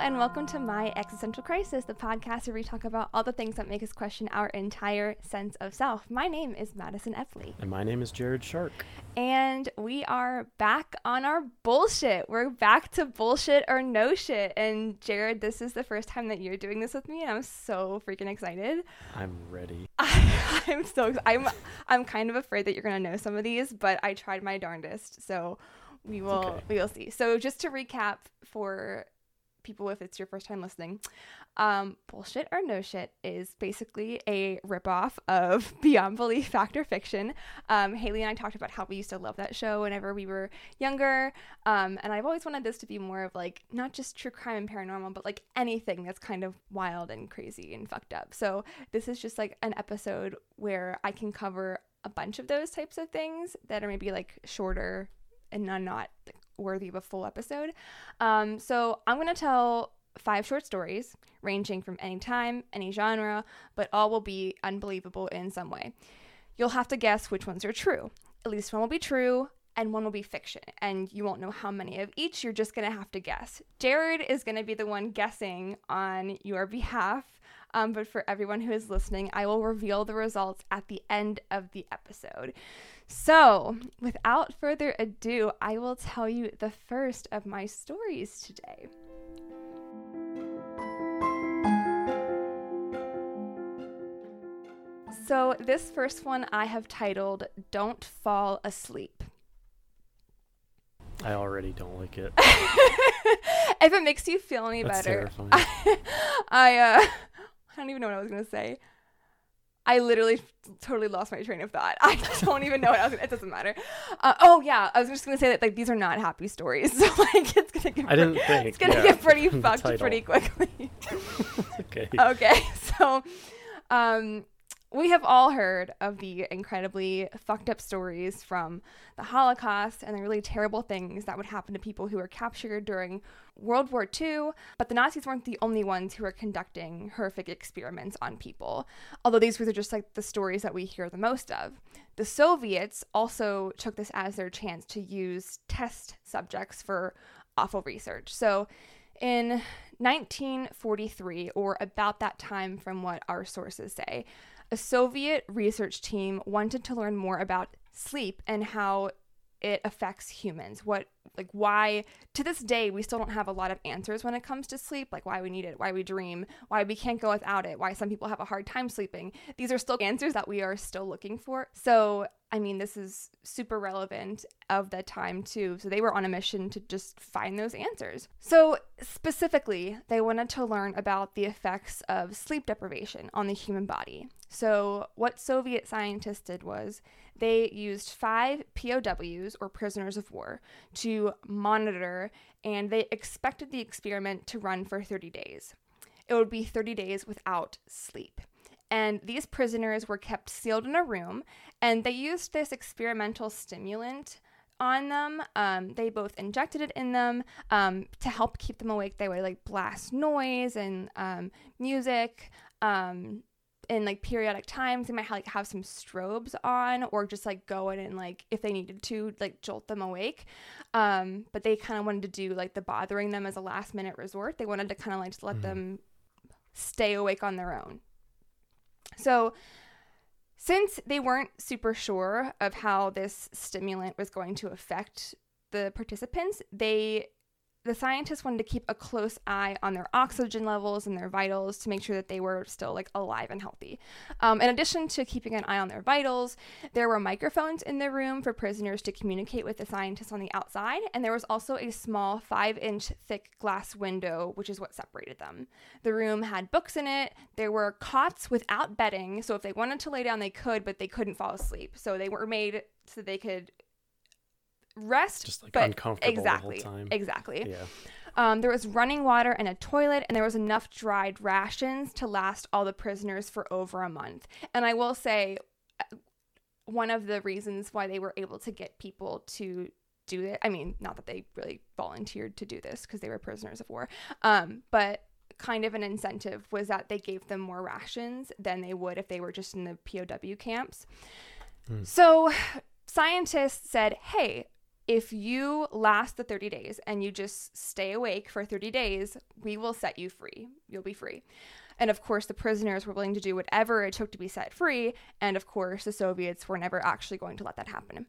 and welcome to My Existential Crisis, the podcast where we talk about all the things that make us question our entire sense of self. My name is Madison Eppley. And my name is Jarod Shark. And we are back on our bullshit. We're back to bullshit or no shit. And Jarod, this is the first time that you're doing this with me, and I'm so freaking excited. I'm ready. I, am so I'm I'm kind of afraid that you're gonna know some of these, but I tried my darndest. So we will okay. we will see. So just to recap for people if it's your first time listening. Um, bullshit or no shit is basically a ripoff of Beyond Belief Fact or Fiction. Um, Haley and I talked about how we used to love that show whenever we were younger. Um, and I've always wanted this to be more of like not just true crime and paranormal, but like anything that's kind of wild and crazy and fucked up. So this is just like an episode where I can cover a bunch of those types of things that are maybe like shorter and not, not worthy of a full episode. Um, so I'm going to tell five short stories ranging from any time, any genre, but all will be unbelievable in some way. You'll have to guess which ones are true. At least one will be true and one will be fiction, and you won't know how many of each. You're just going to have to guess. Jarod is going to be the one guessing on your behalf. Um, but for everyone who is listening, I will reveal the results at the end of the episode. So, without further ado, I will tell you the first of my stories today. So, this first one I have titled Don't Fall Asleep. I already don't like it. if it makes you feel any That's better, I, I, uh, I don't even know what I was going to say. I literally totally lost my train of thought. I don't even know what I was. Gonna, it doesn't matter. Uh, oh yeah, I was just gonna say that like these are not happy stories. So like it's gonna get. I didn't think. It's gonna yeah. get pretty fucked pretty quickly. okay. Okay, so, um, we have all heard of the incredibly fucked up stories from the Holocaust and the really terrible things that would happen to people who were captured during World War II, but the Nazis weren't the only ones who were conducting horrific experiments on people, although these were just like the stories that we hear the most of. The Soviets also took this as their chance to use test subjects for awful research. So in 1943, or about that time from what our sources say, a Soviet research team wanted to learn more about sleep and how it affects humans. What, like, why, to this day, we still don't have a lot of answers when it comes to sleep, like why we need it, why we dream, why we can't go without it, why some people have a hard time sleeping. These are still answers that we are still looking for. So, I mean, this is super relevant of the time too. So they were on a mission to just find those answers. So specifically, they wanted to learn about the effects of sleep deprivation on the human body. So what Soviet scientists did was they used five POWs or prisoners of war to monitor, and they expected the experiment to run for 30 days. It would be 30 days without sleep. And these prisoners were kept sealed in a room and they used this experimental stimulant on them. Um, they both injected it in them um, to help keep them awake. They would like blast noise and um, music um, in like periodic times they might have, like have some strobes on or just like go in and like if they needed to like jolt them awake. Um, but they kind of wanted to do like the bothering them as a last minute resort. They wanted to kind of like just let mm-hmm. them stay awake on their own. So, since they weren't super sure of how this stimulant was going to affect the participants, they the scientists wanted to keep a close eye on their oxygen levels and their vitals to make sure that they were still like alive and healthy. Um, in addition to keeping an eye on their vitals, there were microphones in the room for prisoners to communicate with the scientists on the outside, and there was also a small five-inch thick glass window, which is what separated them. The room had books in it. There were cots without bedding, so if they wanted to lay down, they could, but they couldn't fall asleep. So they were made so they could rest, just like but uncomfortable exactly, the whole time. Exactly. Yeah. Um, there was running water and a toilet, and there was enough dried rations to last all the prisoners for over a month. And I will say, uh, one of the reasons why they were able to get people to do it, I mean, not that they really volunteered to do this because they were prisoners of war, um, but kind of an incentive was that they gave them more rations than they would if they were just in the POW camps. Mm. So scientists said, hey, if you last the 30 days and you just stay awake for 30 days, we will set you free. You'll be free. And of course, the prisoners were willing to do whatever it took to be set free. And of course, the Soviets were never actually going to let that happen.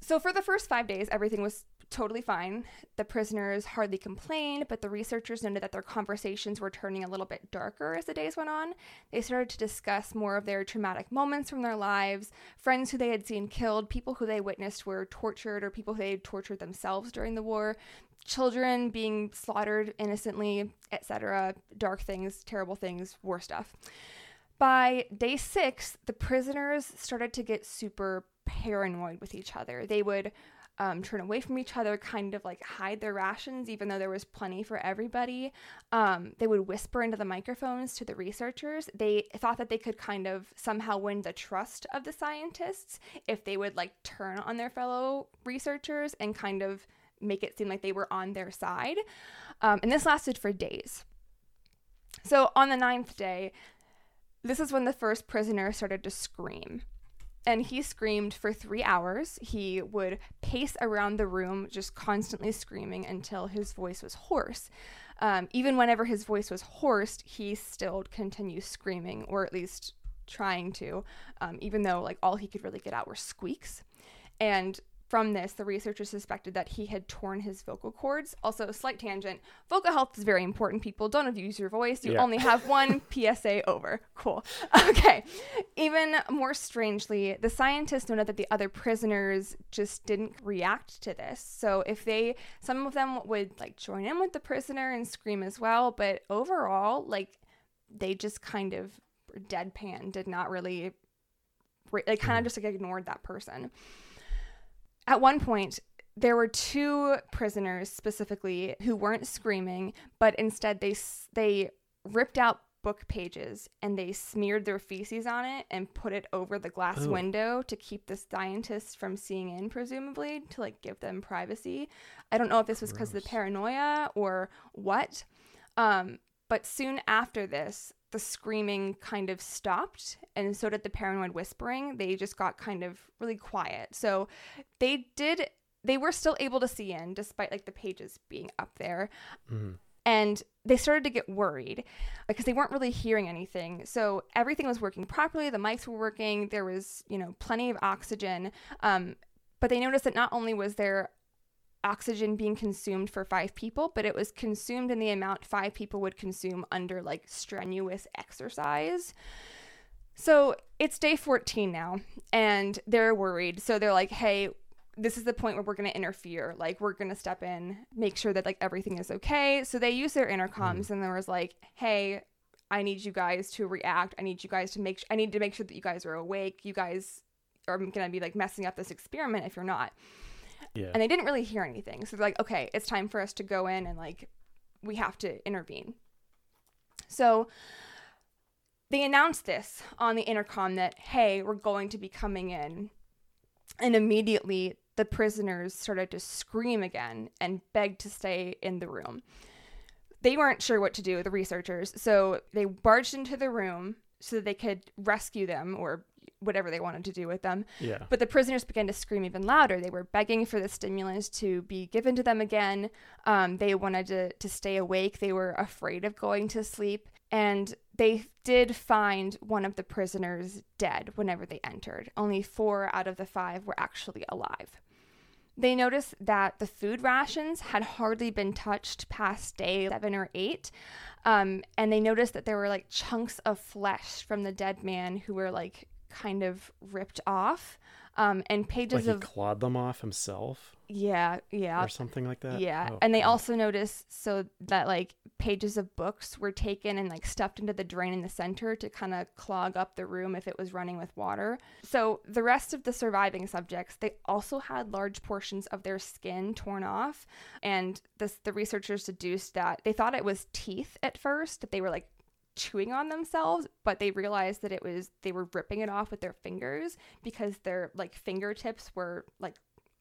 So, for the first five days, everything was totally fine. The prisoners hardly complained, but the researchers noted that their conversations were turning a little bit darker as the days went on. They started to discuss more of their traumatic moments from their lives, friends who they had seen killed, people who they witnessed were tortured, or people who they had tortured themselves during the war, children being slaughtered innocently, etc. Dark things, terrible things, war stuff. By day six, the prisoners started to get super paranoid with each other. They would um, turn away from each other, kind of like hide their rations, even though there was plenty for everybody. Um, they would whisper into the microphones to the researchers. They thought that they could kind of somehow win the trust of the scientists if they would like turn on their fellow researchers and kind of make it seem like they were on their side. Um, and this lasted for days. So on the ninth day, this is when the first prisoner started to scream and he screamed for three hours. He would pace around the room, just constantly screaming until his voice was hoarse. Um, even whenever his voice was hoarse, he still continued screaming, or at least trying to, um, even though like all he could really get out were squeaks. And from this, the researchers suspected that he had torn his vocal cords. Also, slight tangent vocal health is very important, people. Don't abuse your voice. You Yeah. only have one PSA over. Cool. Okay. Even more strangely, the scientists noted that the other prisoners just didn't react to this. So, if they, some of them would like join in with the prisoner and scream as well, but overall, like, they just kind of deadpan, did not really, re- they kind of just like ignored that person. At one point, there were two prisoners specifically who weren't screaming, but instead they they ripped out book pages and they smeared their feces on it and put it over the glass Ooh. window to keep the scientists from seeing in presumably to like give them privacy. I don't know if this was because of the paranoia or what. Um, but soon after this, the screaming kind of stopped, and so did the paranoid whispering. They just got kind of really quiet. So they did, they were still able to see in despite like the pages being up there. Mhm. And they started to get worried because they weren't really hearing anything. So everything was working properly. The mics were working. There was, you know, plenty of oxygen. Um, but they noticed that not only was there oxygen being consumed for five people, but it was consumed in the amount five people would consume under like strenuous exercise. So it's day 14 now, and they're worried. So they're like, hey, this is the point where we're going to interfere. Like, we're going to step in, make sure that like everything is okay. So they use their intercoms, mm. and there was like, hey, I need you guys to react. I need you guys to make. I need to make sure that you guys are awake. You guys are going to be like messing up this experiment if you're not Yeah. and they didn't really hear anything. So they're like, okay, it's time for us to go in and like we have to intervene. So they announced this on the intercom that hey, we're going to be coming in. And immediately the prisoners started to scream again and beg to stay in the room. They weren't sure what to do, the researchers, so they barged into the room so that they could rescue them or whatever they wanted to do with them. yeah. But the prisoners began to scream even louder. They were begging for the stimulants to be given to them again. Um, they wanted to, to stay awake. They were afraid of going to sleep. And they did find one of the prisoners dead whenever they entered. Only four out of the five were actually alive. They noticed that the food rations had hardly been touched past day seven or eight. Um, and they noticed that there were like chunks of flesh from the dead man who were like kind of ripped off. Um, and Like pages he of, clawed them off himself yeah, yeah. or something like that. Yeah, Oh, and they wow. also noticed so that like pages of books were taken and like stuffed into the drain in the center to kind of clog up the room if it was running with water. So the rest of the surviving subjects, they also had large portions of their skin torn off, and this the researchers deduced that they thought it was teeth at first that they were like chewing on themselves but they realized that it was they were ripping it off with their fingers because their like fingertips were like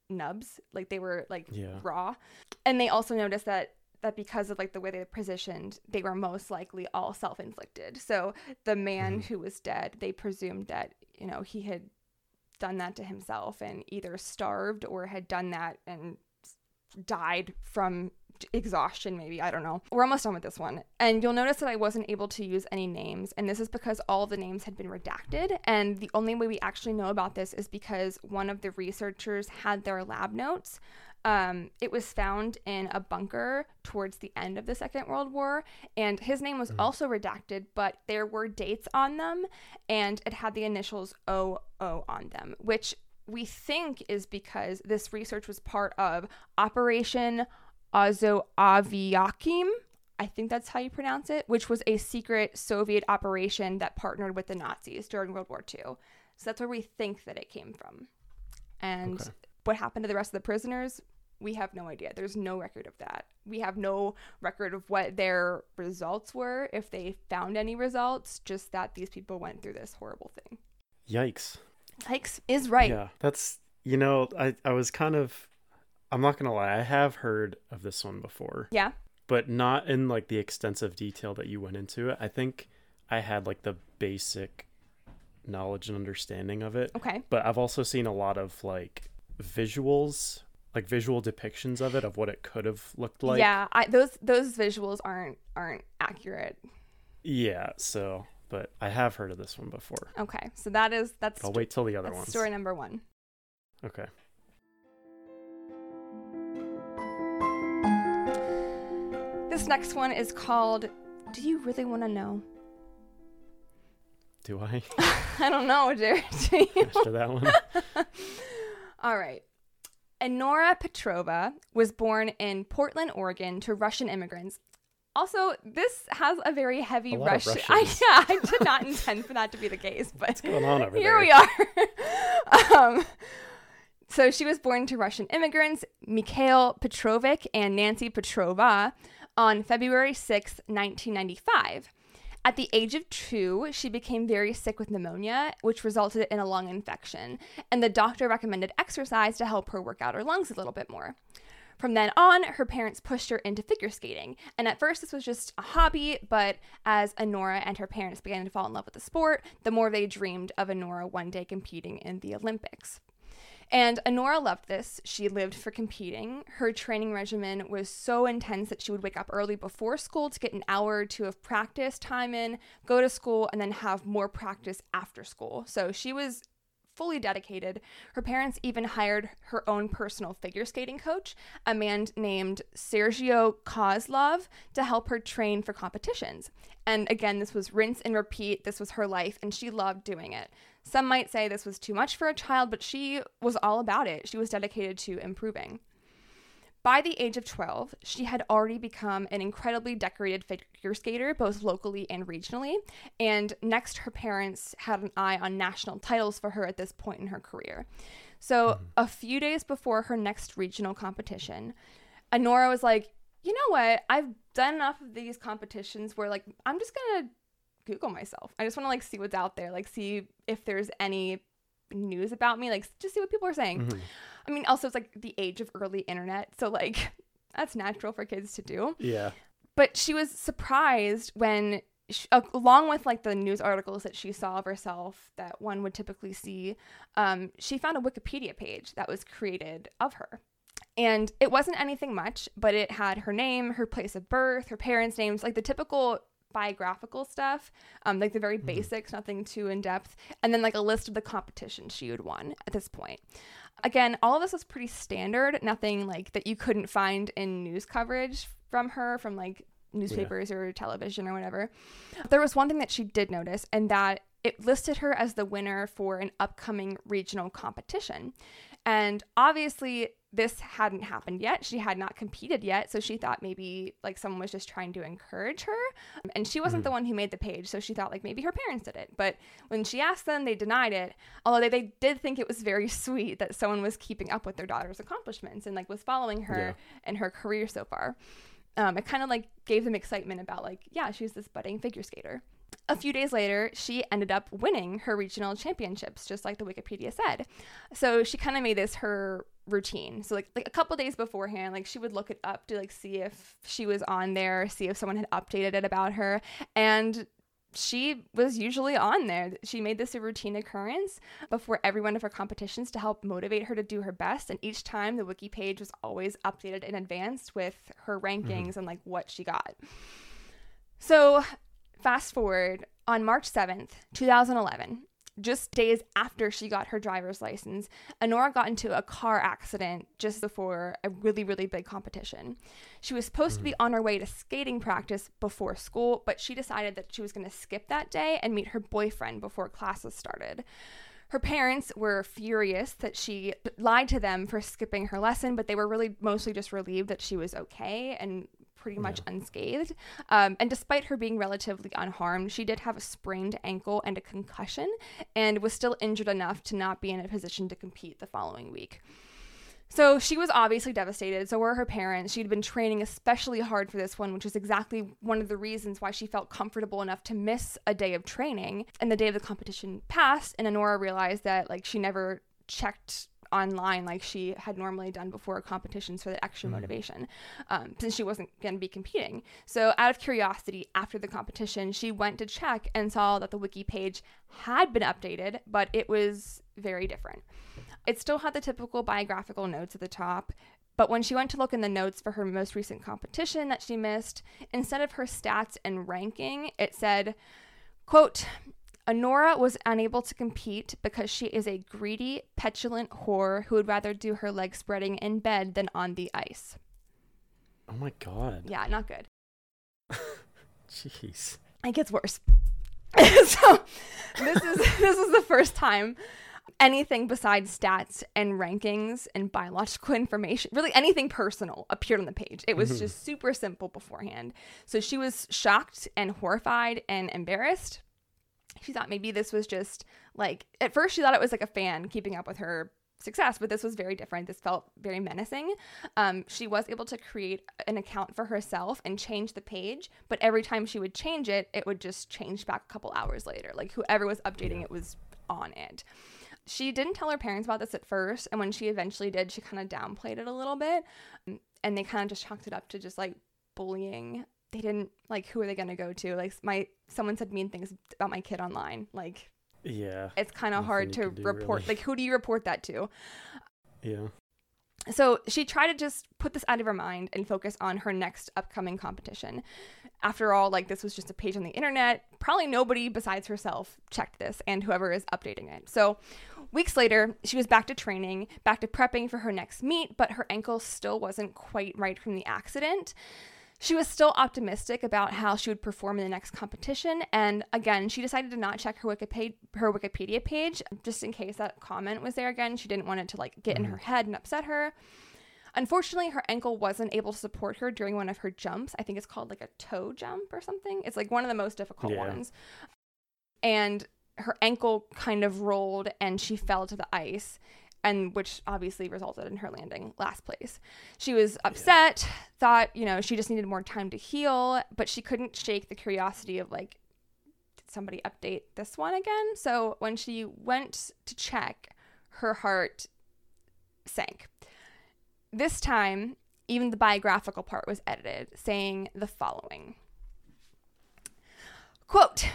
nubs like they were like Yeah. raw and they also noticed that that because of like the way they positioned they were most likely all self-inflicted so the man Mhm. who was dead they presumed that you know he had done that to himself and either starved or had done that and died from exhaustion maybe i don't know. We're almost done with this one. And you'll notice that i wasn't able to use any names and this is because all the names had been redacted and the only way we actually know about this is because one of the researchers had their lab notes. Um, it was found in a bunker towards the end of the Second World War, and his name was also redacted, but there were dates on them, and it had the initials OO on them, which we think is because this research was part of Operation Osoaviakhim. I think that's how you pronounce it, which was a secret Soviet operation that partnered with the Nazis during World War II. So that's where we think that it came from. And Okay. what happened to the rest of the prisoners, we have no idea. There's no record of that. We have no record of what their results were, if they found any results, just that these people went through this horrible thing. Yikes. Hikes is right. Yeah. That's you know, I I was kind of I'm not gonna lie, I have heard of this one before, Yeah. but not in like the extensive detail that you went into it. I think I had like the basic knowledge and understanding of it. Okay. But I've also seen a lot of like visuals, like visual depictions of it of what it could have looked like. yeah, I, those those visuals aren't aren't accurate. Yeah, so but I have heard of this one before. Okay, so that is that's I'll wait till the other one. story number one. Okay. This next one is called "Do You Really Want to Know?" Do I I don't know, Jarod. Do after that one? All right. Enora Petrova was born in Portland, Oregon, to Russian immigrants. Also, this has a very heavy A Russian. I, yeah, I did not intend for that to be the case, but What's going on over here there? we are. um, so she was born to Russian immigrants, Mikhail Petrovic and Nancy Petrova, on February sixth, 1995. At the age of two, she became very sick with pneumonia, which resulted in a lung infection, and the doctor recommended exercise to help her work out her lungs a little bit more. From then on, her parents pushed her into figure skating. And at first, this was just a hobby, but as Honora and her parents began to fall in love with the sport, the more they dreamed of Honora one day competing in the Olympics. And Honora loved this. She lived for competing. Her training regimen was so intense that she would wake up early before school to get an hour or two of practice time in, go to school, and then have more practice after school. So she was fully dedicated. Her parents even hired her own personal figure skating coach, a man named Sergio Kozlov, to help her train for competitions. And again, this was rinse and repeat. This was her life, and she loved doing it. Some might say this was too much for a child, but she was all about it. She was dedicated to improving. By the age of 12, she had already become an incredibly decorated figure skater, both locally and regionally. And next, her parents had an eye on national titles for her at this point in her career. So, mm-hmm. a few days before her next regional competition, Honora was like, you know what? I've done enough of these competitions where, like, I'm just gonna Google myself. I just wanna, like, see what's out there, like, see if there's any news about me, like, just see what people are saying. Mhm. I mean, also it's like the age of early internet, so like that's natural for kids to do. Yeah. But she was surprised when, sh along with like the news articles that she saw of herself that one would typically see, um, she found a Wikipedia page that was created of her. And it wasn't anything much, but it had her name, her place of birth, her parents' names, like the typical biographical stuff, um, like the very basics, nothing too in depth, and then like a list of the competitions she had won at this point. Again, all of this was pretty standard, nothing like that you couldn't find in news coverage from her, from like newspapers or television or whatever. There was one thing that she did notice, and that it listed her as the winner for an upcoming regional competition. And obviously, this hadn't happened yet. She had not competed yet. So she thought maybe like someone was just trying to encourage her. And she wasn't the one who made the page. So she thought like maybe her parents did it. But when she asked them, they denied it. Although they, they did think it was very sweet that someone was keeping up with their daughter's accomplishments and like was following her and her career so far. Um, it kind of like gave them excitement about like, yeah, she's this budding figure skater. A few days later, she ended up winning her regional championships, just like the Wikipedia said. So she kind of made this her routine. So like like a couple days beforehand, like she would look it up to like see if she was on there, see if someone had updated it about her, and she was usually on there. She made this a routine occurrence before every one of her competitions to help motivate her to do her best. And each time the wiki page was always updated in advance with her rankings mm-hmm. and like what she got. So, fast forward on March 7th, 2011, just days after she got her driver's license, Anora got into a car accident just before a really, really big competition. She was supposed mm-hmm. to be mm. on her way to skating practice before school, but she decided that she was going to skip that day and meet her boyfriend before classes started. Her parents were furious that she lied to them for skipping her lesson, but they were really mostly just relieved that she was okay and pretty much yeah. unscathed. Um, and despite her being relatively unharmed, she did have a sprained ankle and a concussion and was still injured enough to not be in a position to compete the following week. So she was obviously devastated. So were her parents. She'd been training especially hard for this one, which is exactly one of the reasons why she felt comfortable enough to miss a day of training. And the day of the competition passed, and Anora realized that like she never checked online like she had normally done before competitions for the extra mm. motivation um, since she wasn't going to be competing. So, out of curiosity, after the competition, she went to check and saw that the wiki page had been updated, but it was very different. It still had the typical biographical notes at the top, but when she went to look in the notes for her most recent competition that she missed, instead of her stats and ranking, it said, quote, Anora was unable to compete because she is a greedy, petulant whore who would rather do her leg spreading in bed than on the ice. Oh my god. Yeah, not good. Jeez. It gets worse. so this is this is the first time anything besides stats and rankings and biological information, really anything personal, appeared on the page. It was mm-hmm. just super simple beforehand. So she was shocked and horrified and embarrassed she thought maybe this was just like at first she thought it was like a fan keeping up with her success, but this was very different. This felt very menacing. Um, she was able to create an account for herself and change the page, but every time she would change it, it would just change back a couple hours later. Like whoever was updating it was on it. She didn't tell her parents about this at first, and when she eventually did, she kind of downplayed it a little bit, and they kind of just chalked it up to just like bullying they didn't like who are they going to go to? Like my someone said mean things about my kid online. Like yeah. it's kind of hard to do, report really. like who do you report that to? Yeah. So she tried to just put this out of her mind and focus on her next upcoming competition. After all like this was just a page on the internet. Probably nobody besides herself checked this and whoever is updating it. So weeks later she was back to training back to prepping for her next meet but her ankle still wasn't quite right from the accident she was still optimistic about how she would perform in the next competition, and again, she decided to not check her Wikipedia her Wikipedia page just in case that comment was there again. She didn't want it to like get mm-hmm. in her head and upset her. Unfortunately, her ankle wasn't able to support her during one of her jumps. I think it's called like a toe jump or something. It's like one of the most difficult yeah. ones. And her ankle kind of rolled and she fell to the ice and which obviously resulted in her landing last place. She was upset, yeah. thought, you know, she just needed more time to heal, but she couldn't shake the curiosity of like, did somebody update this one again? So when she went to check, her heart sank. This time, even the biographical part was edited, saying the following Quote,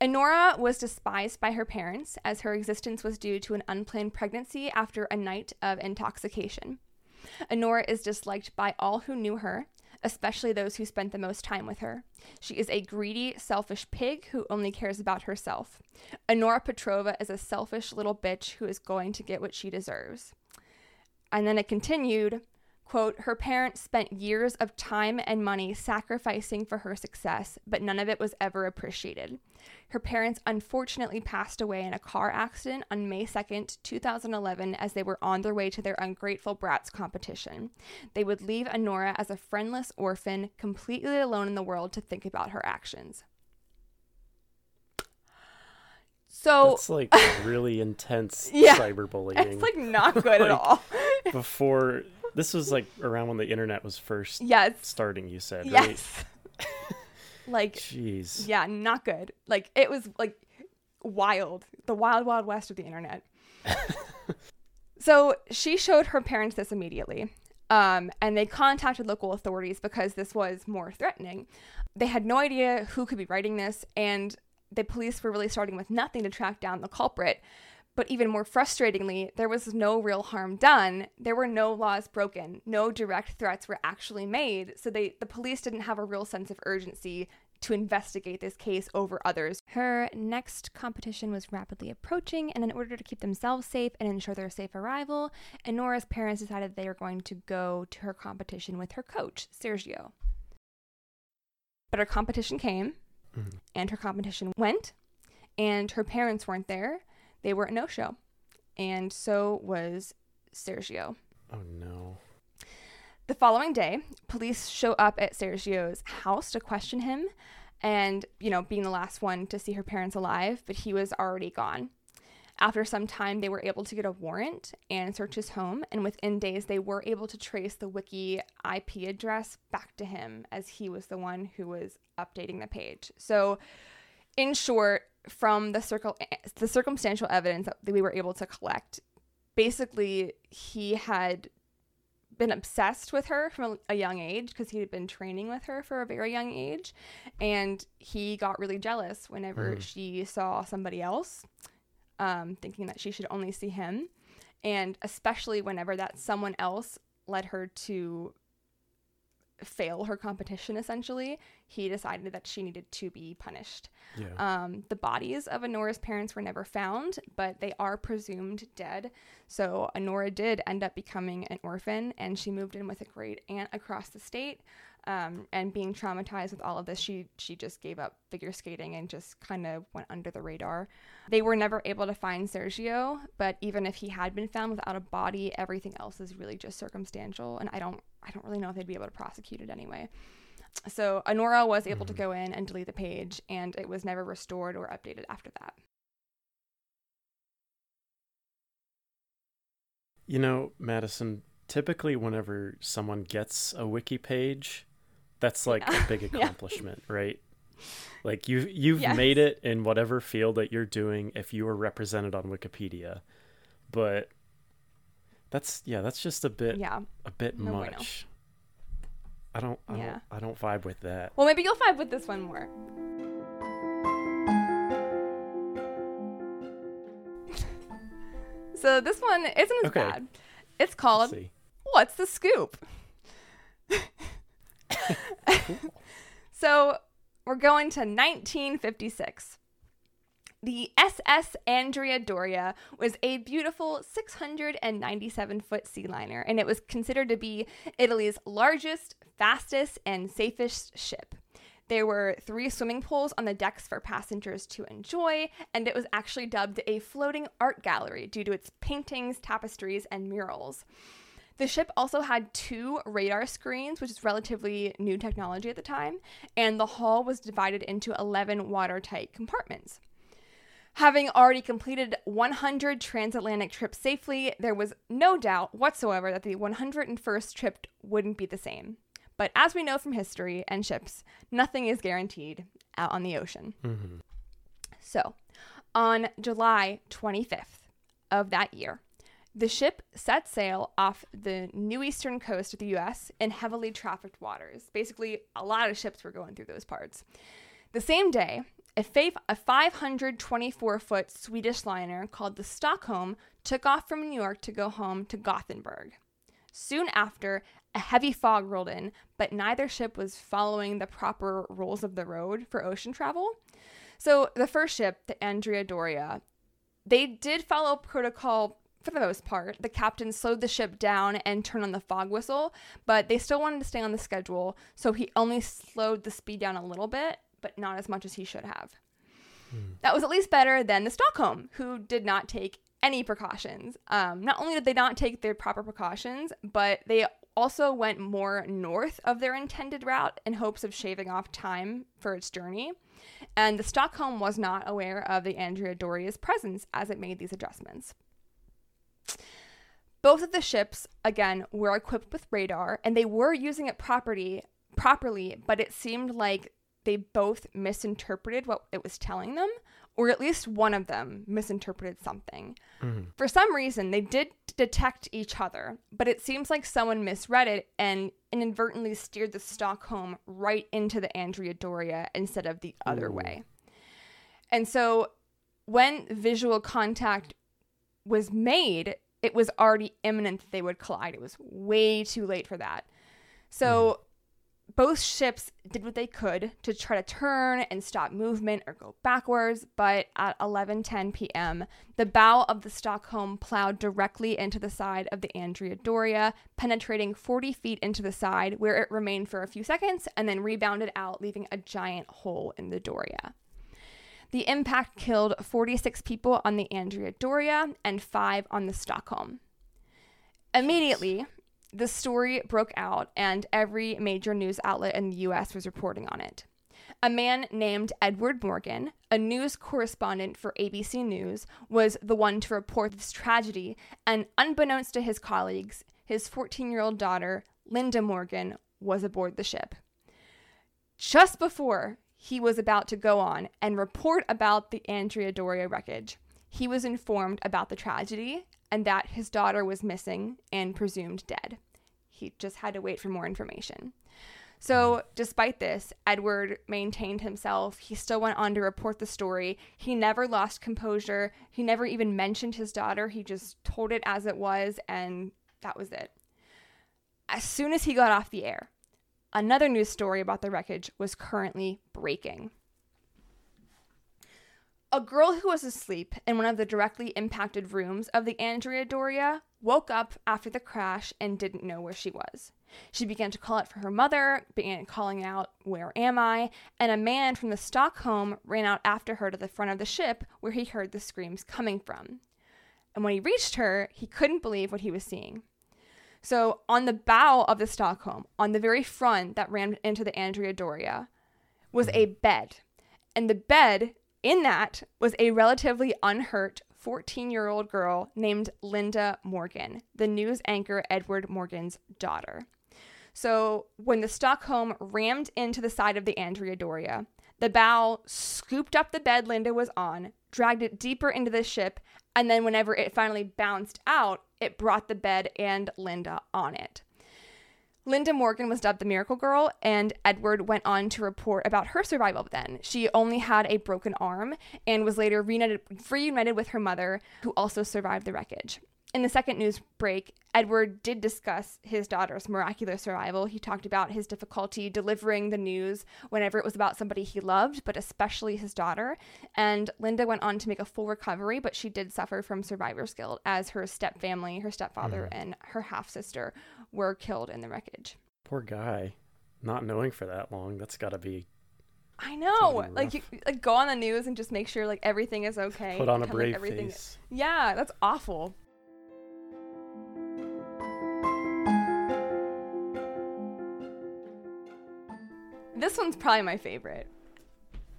Anora was despised by her parents as her existence was due to an unplanned pregnancy after a night of intoxication. Anora is disliked by all who knew her, especially those who spent the most time with her. She is a greedy, selfish pig who only cares about herself. Anora Petrova is a selfish little bitch who is going to get what she deserves. And then it continued Quote, her parents spent years of time and money sacrificing for her success, but none of it was ever appreciated. Her parents unfortunately passed away in a car accident on May 2nd, 2011, as they were on their way to their Ungrateful Brats competition. They would leave Anora as a friendless orphan, completely alone in the world to think about her actions. So it's like really intense yeah, cyberbullying. It's like not good like, at all. before this was like around when the internet was first yes. starting, you said, yes. right? like Jeez. Yeah, not good. Like it was like wild. The wild wild west of the internet. so she showed her parents this immediately. Um, and they contacted local authorities because this was more threatening. They had no idea who could be writing this, and the police were really starting with nothing to track down the culprit. But even more frustratingly, there was no real harm done. There were no laws broken. No direct threats were actually made. So they the police didn't have a real sense of urgency to investigate this case over others. Her next competition was rapidly approaching, and in order to keep themselves safe and ensure their safe arrival, Enora's parents decided they were going to go to her competition with her coach, Sergio. But her competition came, Mhm. and her competition went, and her parents weren't there. They were a no show. And so was Sergio. Oh no. The following day, police show up at Sergio's house to question him and, you know, being the last one to see her parents alive, but he was already gone. After some time, they were able to get a warrant and search his home, and within days, they were able to trace the wiki IP address back to him as he was the one who was updating the page. So, in short, from the circle, the circumstantial evidence that we were able to collect, basically he had been obsessed with her from a young age because he had been training with her for a very young age and he got really jealous whenever Mm. she saw somebody else um, thinking that she should only see him and especially whenever that someone else led her to fail her competition essentially he decided that she needed to be punished Yeah. um, the bodies of Honora's parents were never found, but they are presumed dead. So Honora did end up becoming an orphan, and she moved in with a great aunt across the state. Um, and being traumatized with all of this, she she just gave up figure skating and just kind of went under the radar. They were never able to find Sergio, but even if he had been found without a body, everything else is really just circumstantial, and I don't I don't really know if they'd be able to prosecute it anyway. So Honora was able to Mhm. go in and delete the page, and it was never restored or updated after that. You know, Madison, typically whenever someone gets a wiki page, that's like Yeah. a big Yeah. accomplishment, right? Like you you've Yes. made it in whatever field that you're doing if you were represented on Wikipedia. But that's yeah, that's just a bit Yeah. a bit No bueno. much. I don't I Yeah. don't I don't vibe with that. Well, maybe you'll vibe with this one more. so this one isn't as Okay. bad. It's called. What's the Scoop? so we're going to 1956. The SS Andrea Doria was a beautiful 697 foot sea liner, and it was considered to be Italy's largest, fastest, and safest ship. There were three swimming pools on the decks for passengers to enjoy, and it was actually dubbed a floating art gallery due to its paintings, tapestries, and murals. The ship also had two radar screens, which is relatively new technology at the time, and the hull was divided into 11 watertight compartments. Having already completed 100 transatlantic trips safely, there was no doubt whatsoever that the 101st trip wouldn't be the same. But as we know from history and ships, nothing is guaranteed out on the ocean. hmm So, on July 25th of that year, the ship set sail off the new eastern coast of the US in heavily trafficked waters. Basically, a lot of ships were going through those parts. The same day, a, fa- a 524 foot Swedish liner called the Stockholm took off from New York to go home to Gothenburg. Soon after, a heavy fog rolled in, but neither ship was following the proper rules of the road for ocean travel. So the first ship, the Andrea Doria, they did follow protocol for the most part. The captain slowed the ship down and turned on the fog whistle, but they still wanted to stay on the schedule, so he only slowed the speed down a little bit, but not as much as he should have. That was at least better than the Stockholm, who did not take any precautions. Um, not only did they not take their proper precautions, but they also went more north of their intended route in hopes of shaving off time for its journey. And the Stockholm was not aware of the Andrea Doria's presence as it made these adjustments. Both of the ships, again, were equipped with radar and they were using it properly, properly, but it seemed like they both misinterpreted what it was telling them, or at least one of them misinterpreted something. Mhm. For some reason, they did detect each other, but it seems like someone misread it and inadvertently steered the Stockholm right into the Andrea Doria instead of the other Ooh. way. And so when visual contact was made, it was already imminent that they would collide. It was way too late for that. So both ships did what they could to try to turn and stop movement or go backwards, but at 11:10 p.m., the bow of the Stockholm plowed directly into the side of the Andrea Doria, penetrating 40 feet into the side, where it remained for a few seconds and then rebounded out, leaving a giant hole in the Doria. The impact killed 46 people on the Andrea Doria and 5 on the Stockholm. Immediately, the story broke out, and every major news outlet in the US was reporting on it. A man named Edward Morgan, a news correspondent for ABC News, was the one to report this tragedy, and unbeknownst to his colleagues, his 14 year old daughter, Linda Morgan, was aboard the ship. Just before he was about to go on and report about the Andrea Doria wreckage, he was informed about the tragedy and that his daughter was missing and presumed dead. He just had to wait for more information. So, mm-hmm. despite this, Edward maintained himself. He still went on to report the story. He never lost composure. He never even mentioned his daughter. He just told it as it was, and that was it. As soon as he got off the air, another news story about the wreckage was currently breaking. A girl who was asleep in one of the directly impacted rooms of the Andrea Doria woke up after the crash and didn't know where she was. She began to call out for her mother, began calling out, Where am I? And a man from the Stockholm ran out after her to the front of the ship where he heard the screams coming from. And when he reached her, he couldn't believe what he was seeing. So, on the bow of the Stockholm, on the very front that ran into the Andrea Doria, was a mm-hmm. bed. And the bed in that was a relatively unhurt 14 year old girl named Linda Morgan, the news anchor Edward Morgan's daughter. So, when the Stockholm rammed into the side of the Andrea Doria, the bow scooped up the bed Linda was on, dragged it deeper into the ship, and then whenever it finally bounced out, it brought the bed and Linda on it. Linda Morgan was dubbed the Miracle Girl, and Edward went on to report about her survival then. She only had a broken arm and was later reunited, reunited with her mother, who also survived the wreckage. In the second news break, Edward did discuss his daughter's miraculous survival. He talked about his difficulty delivering the news whenever it was about somebody he loved, but especially his daughter. And Linda went on to make a full recovery, but she did suffer from survivor's guilt as her stepfamily, her stepfather, mm-hmm. and her half sister were killed in the wreckage. Poor guy. Not knowing for that long. That's got to be I know. Like you like go on the news and just make sure like everything is okay. put on a like brave everything- face. Yeah, that's awful. This one's probably my favorite.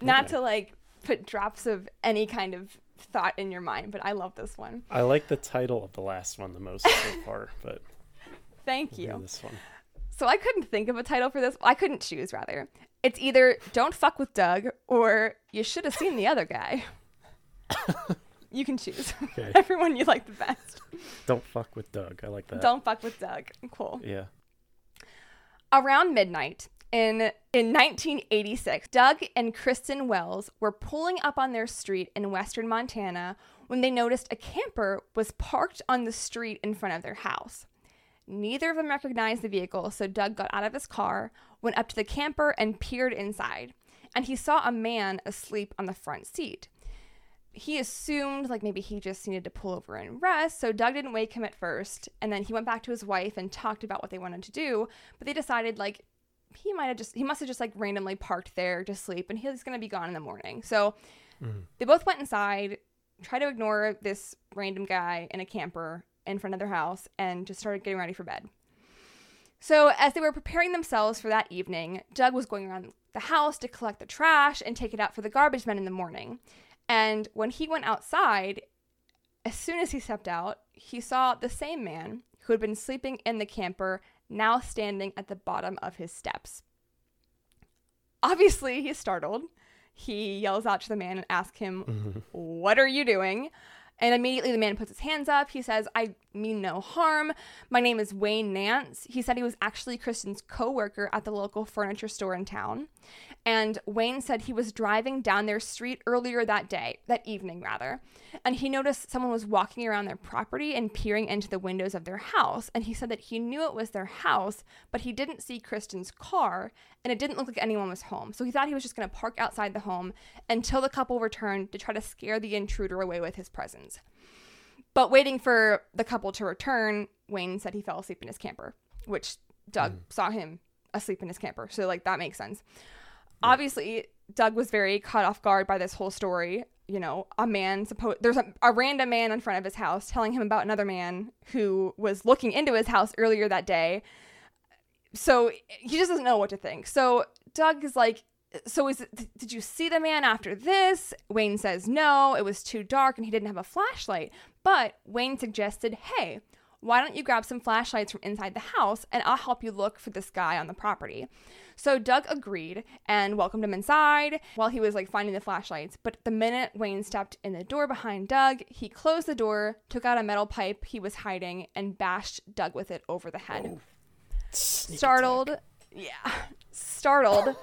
Not to like put drops of any kind of thought in your mind, but I love this one. I like the title of the last one the most so far, but Thank you. this one. So I couldn't think of a title for this. I couldn't choose rather. It's either Don't Fuck with Doug or You Should Have Seen the Other Guy. you can choose. Okay. Everyone you like the best. Don't fuck with Doug. I like that. Don't fuck with Doug. Cool. Yeah. Around midnight in in 1986, Doug and Kristen Wells were pulling up on their street in western Montana when they noticed a camper was parked on the street in front of their house. Neither of them recognized the vehicle, so Doug got out of his car, went up to the camper, and peered inside. And he saw a man asleep on the front seat. He assumed like maybe he just needed to pull over and rest, so Doug didn't wake him at first. And then he went back to his wife and talked about what they wanted to do, but they decided like he might have just he must have just like randomly parked there to sleep and he's going to be gone in the morning. So mm-hmm. they both went inside, tried to ignore this random guy in a camper in front of their house and just started getting ready for bed. So, as they were preparing themselves for that evening, Doug was going around the house to collect the trash and take it out for the garbage men in the morning. And when he went outside, as soon as he stepped out, he saw the same man who had been sleeping in the camper now standing at the bottom of his steps. Obviously, he's startled. he yells out to the man and asks him, mm-hmm. What are you doing? And immediately the man puts his hands up. He says, I mean no harm. My name is Wayne Nance. He said he was actually Kristen's co worker at the local furniture store in town. And Wayne said he was driving down their street earlier that day, that evening rather, and he noticed someone was walking around their property and peering into the windows of their house. And he said that he knew it was their house, but he didn't see Kristen's car, and it didn't look like anyone was home. So he thought he was just going to park outside the home until the couple returned to try to scare the intruder away with his presence. But waiting for the couple to return, Wayne said he fell asleep in his camper, which Doug hmm. saw him asleep in his camper. So, like, that makes sense. Obviously, Doug was very caught off guard by this whole story. You know, a man, suppose there's a, a random man in front of his house telling him about another man who was looking into his house earlier that day. So he just doesn't know what to think. So Doug is like, so is it, did you see the man after this? Wayne says no, it was too dark and he didn't have a flashlight. But Wayne suggested, hey, why don't you grab some flashlights from inside the house and I'll help you look for this guy on the property. So Doug agreed and welcomed him inside while he was like finding the flashlights. But the minute Wayne stepped in the door behind Doug, he closed the door, took out a metal pipe he was hiding, and bashed Doug with it over the head. Oh. Sneak Startled, yeah, startled,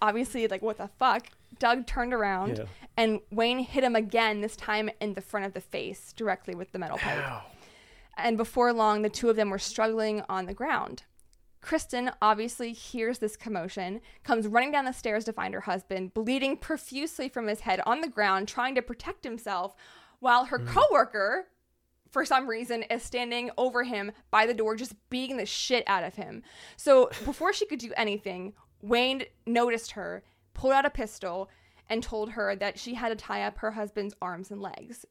obviously, like, what the fuck? Doug turned around Yeah. and Wayne hit him again, this time in the front of the face, directly with the metal pipe. Ow. and before long, the two of them were struggling on the ground. Kristen obviously hears this commotion, comes running down the stairs to find her husband, bleeding profusely from his head on the ground, trying to protect himself, while her mm. coworker, for some reason, is standing over him by the door, just beating the shit out of him. So before she could do anything, Wayne noticed her, pulled out a pistol, and told her that she had to tie up her husband's arms and legs.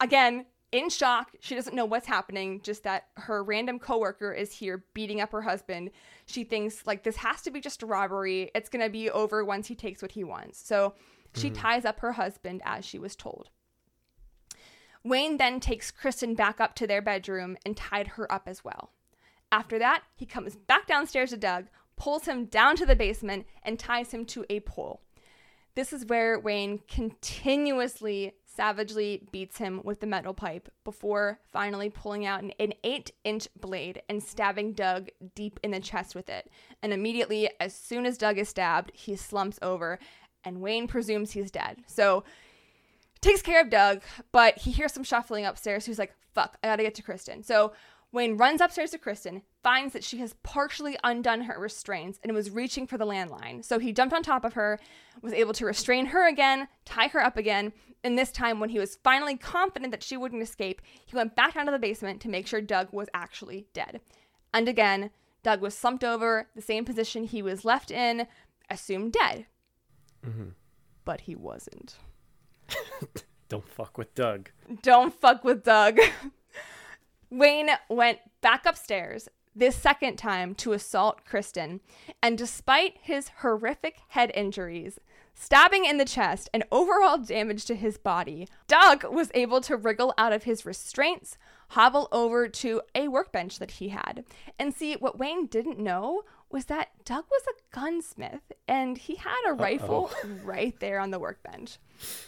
Again in shock she doesn't know what's happening just that her random coworker is here beating up her husband. She thinks like this has to be just a robbery. It's going to be over once he takes what he wants. So she mm-hmm. ties up her husband as she was told. Wayne then takes kristen back up to their bedroom and tied her up as well. After that he comes back downstairs to doug pulls him down to the basement and ties him to a pole this is where Wayne continuously savagely beats him with the metal pipe before finally pulling out an, an eight inch blade and stabbing Doug deep in the chest with it. And immediately, as soon as Doug is stabbed, he slumps over and Wayne presumes he's dead. So takes care of Doug, but he hears some shuffling upstairs. He's like, fuck, I gotta get to Kristen. So Wayne runs upstairs to Kristen, finds that she has partially undone her restraints and was reaching for the landline. So he jumped on top of her, was able to restrain her again, tie her up again, and this time, when he was finally confident that she wouldn't escape, he went back down to the basement to make sure Doug was actually dead. And again, Doug was slumped over, the same position he was left in, assumed dead. Mm-hmm. But he wasn't. Don't fuck with Doug. Don't fuck with Doug. Wayne went back upstairs, this second time to assault Kristen, and despite his horrific head injuries, stabbing in the chest, and overall damage to his body, Doug was able to wriggle out of his restraints, hobble over to a workbench that he had. And see, what Wayne didn't know was that Doug was a gunsmith and he had a rifle right there on the workbench.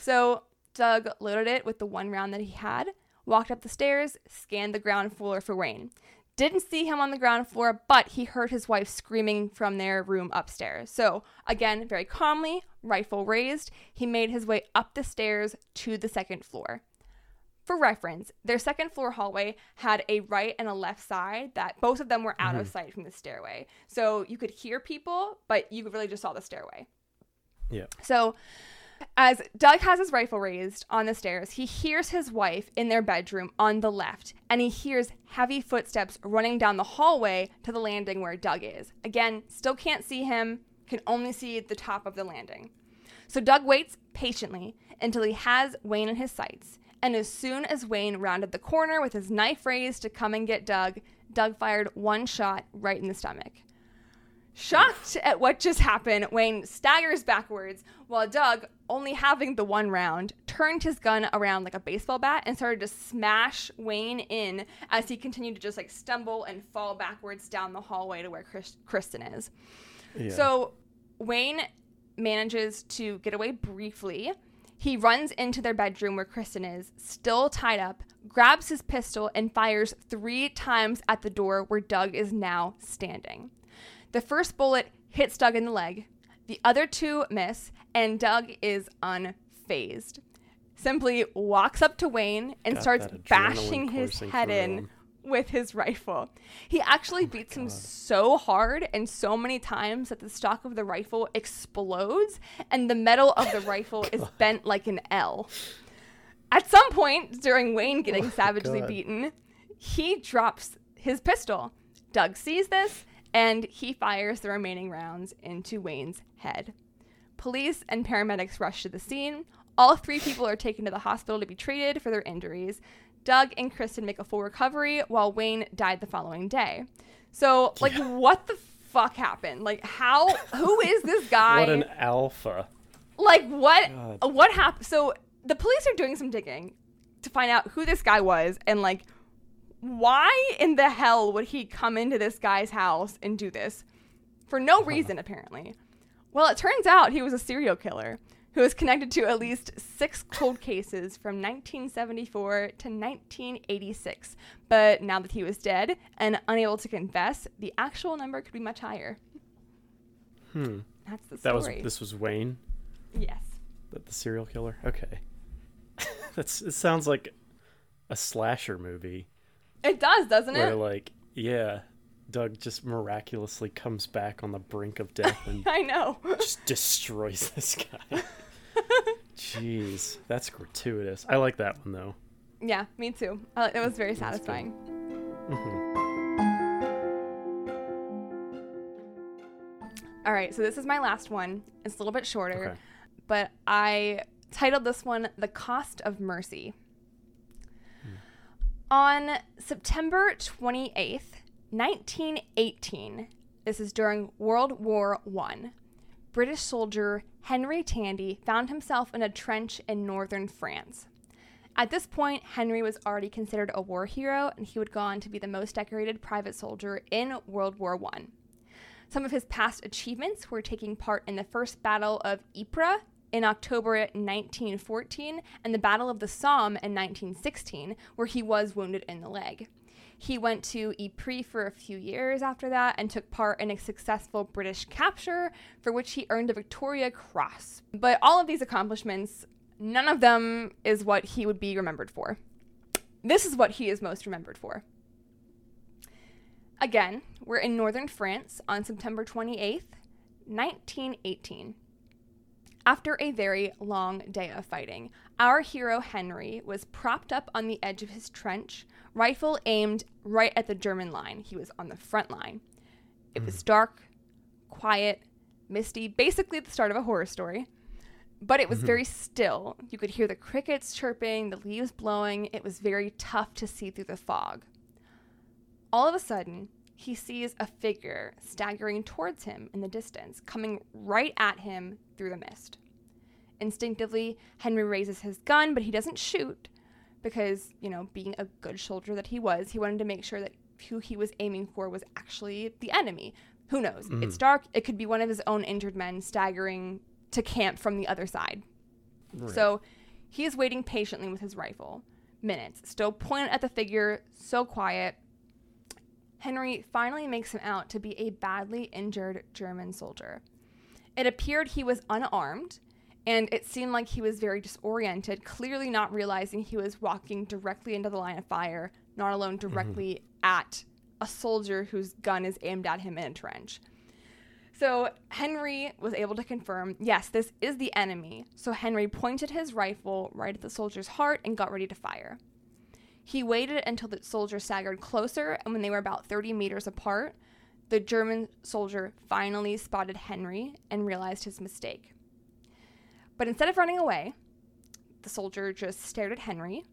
So Doug loaded it with the one round that he had, walked up the stairs, scanned the ground floor for Wayne. Didn't see him on the ground floor, but he heard his wife screaming from their room upstairs. So, again, very calmly, rifle raised, he made his way up the stairs to the second floor. For reference, their second floor hallway had a right and a left side that both of them were out of mm-hmm. sight from the stairway. So you could hear people, but you really just saw the stairway. Yeah. So, as Doug has his rifle raised on the stairs, he hears his wife in their bedroom on the left, and he hears heavy footsteps running down the hallway to the landing where Doug is. Again, still can't see him, can only see the top of the landing. So Doug waits patiently until he has Wayne in his sights, and as soon as Wayne rounded the corner with his knife raised to come and get Doug, Doug fired one shot right in the stomach. Shocked at what just happened, Wayne staggers backwards while Doug, only having the one round, turned his gun around like a baseball bat and started to smash Wayne in as he continued to just like stumble and fall backwards down the hallway to where Chris- Kristen is. Yeah. So Wayne manages to get away briefly. He runs into their bedroom where Kristen is, still tied up, grabs his pistol, and fires three times at the door where Doug is now standing. The first bullet hits Doug in the leg, the other two miss, and Doug is unfazed. Simply walks up to Wayne and Got starts bashing his head in him. with his rifle. He actually beats him so hard and so many times that the stock of the rifle explodes and the metal of the rifle is bent like an L. At some point during Wayne getting savagely God. beaten, he drops his pistol. Doug sees this and he fires the remaining rounds into Wayne's head. Police and paramedics rush to the scene. All three people are taken to the hospital to be treated for their injuries. Doug and Kristen make a full recovery, while Wayne died the following day. So, like, what the fuck happened? Like, how? Who is this guy? What an alpha. like, what? God. What happened? So, the police are doing some digging to find out who this guy was and, like, why in the hell would he come into this guy's house and do this? For no reason, apparently. Well, it turns out he was a serial killer who was connected to at least six cold cases from 1974 to 1986. But now that he was dead and unable to confess, the actual number could be much higher. Hmm. That's the story. That was this was Wayne, yes. the, the serial killer. Okay. That's it sounds like a slasher movie It does, doesn't it? where it? like yeah, Doug just miraculously comes back on the brink of death and I know. just destroys this guy. Jeez, that's gratuitous. I like that one though. yeah, me too. Uh, it was very satisfying. Mhm. All right, so this is my last one. It's a little bit shorter, Okay. but I titled this one The Cost of Mercy. On September 28th, 1918, this is during World War One, British soldier Henry Tandy found himself in a trench in northern France. At this point, Henry was already considered a war hero, and he would go on to be the most decorated private soldier in World War One. Some of his past achievements were taking part in the First Battle of Ypres in October 1914 and the Battle of the Somme in 1916, where he was wounded in the leg. He went to Ypres for a few years after that and took part in a successful British capture, for which he earned the Victoria Cross. But all of these accomplishments, none of them is what he would be remembered for. This is what he is most remembered for. Again, we're in northern France on September 28th, 1918. After a very long day of fighting, our hero Henry was propped up on the edge of his trench, rifle aimed right at the German line. He was on the front line. It was hmm. dark, quiet, misty, basically the start of a horror story. But it was mm-hmm. very still. You could hear the crickets chirping, the leaves blowing. It was very tough to see through the fog. All of a sudden, he sees a figure staggering towards him in the distance, coming right at him through the mist. Instinctively, Henry raises his gun, but he doesn't shoot because, you know, being a good soldier that he was, he wanted to make sure that who he was aiming for was actually the enemy. Who knows? Mm-hmm. It's dark. It could be one of his own injured men staggering to camp from the other side. Right. So he is waiting patiently with his rifle. Minutes, still pointed at the figure, so quiet. Henry finally makes him out to be a badly injured German soldier. It appeared he was unarmed, and it seemed like he was very disoriented, clearly not realizing he was walking directly into the line of fire, not alone mm-hmm. directly at a soldier whose gun is aimed at him in a trench. So Henry was able to confirm, yes, this is the enemy. So Henry pointed his rifle right at the soldier's heart and got ready to fire. He waited until the soldier staggered closer, and when they were about 30 meters apart, the German soldier finally spotted Henry and realized his mistake. But instead of running away, the soldier just stared at Henry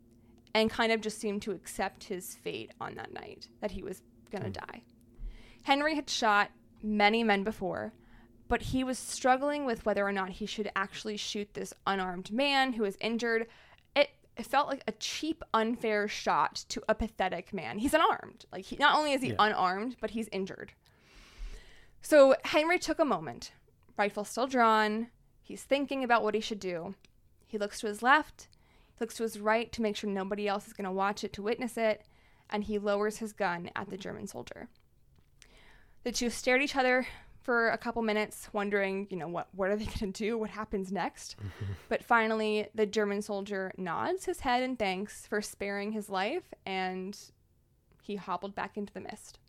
and kind of just seemed to accept his fate on that night that he was going to hmm. die. Henry had shot many men before, but he was struggling with whether or not he should actually shoot this unarmed man who was injured. It, it felt like a cheap, unfair shot to a pathetic man. He's unarmed. Like he, not only is he Yeah. unarmed, but he's injured. So Henry took a moment, Rifle still drawn. He's thinking about what he should do. He looks to his left, he looks to his right to make sure nobody else is going to watch it to witness it, and he lowers his gun at the German soldier. The two stare at each other for a couple minutes, wondering, you know, what what are they going to do? What happens next? but finally, the German soldier nods his head in thanks for sparing his life, and he hobbled back into the mist.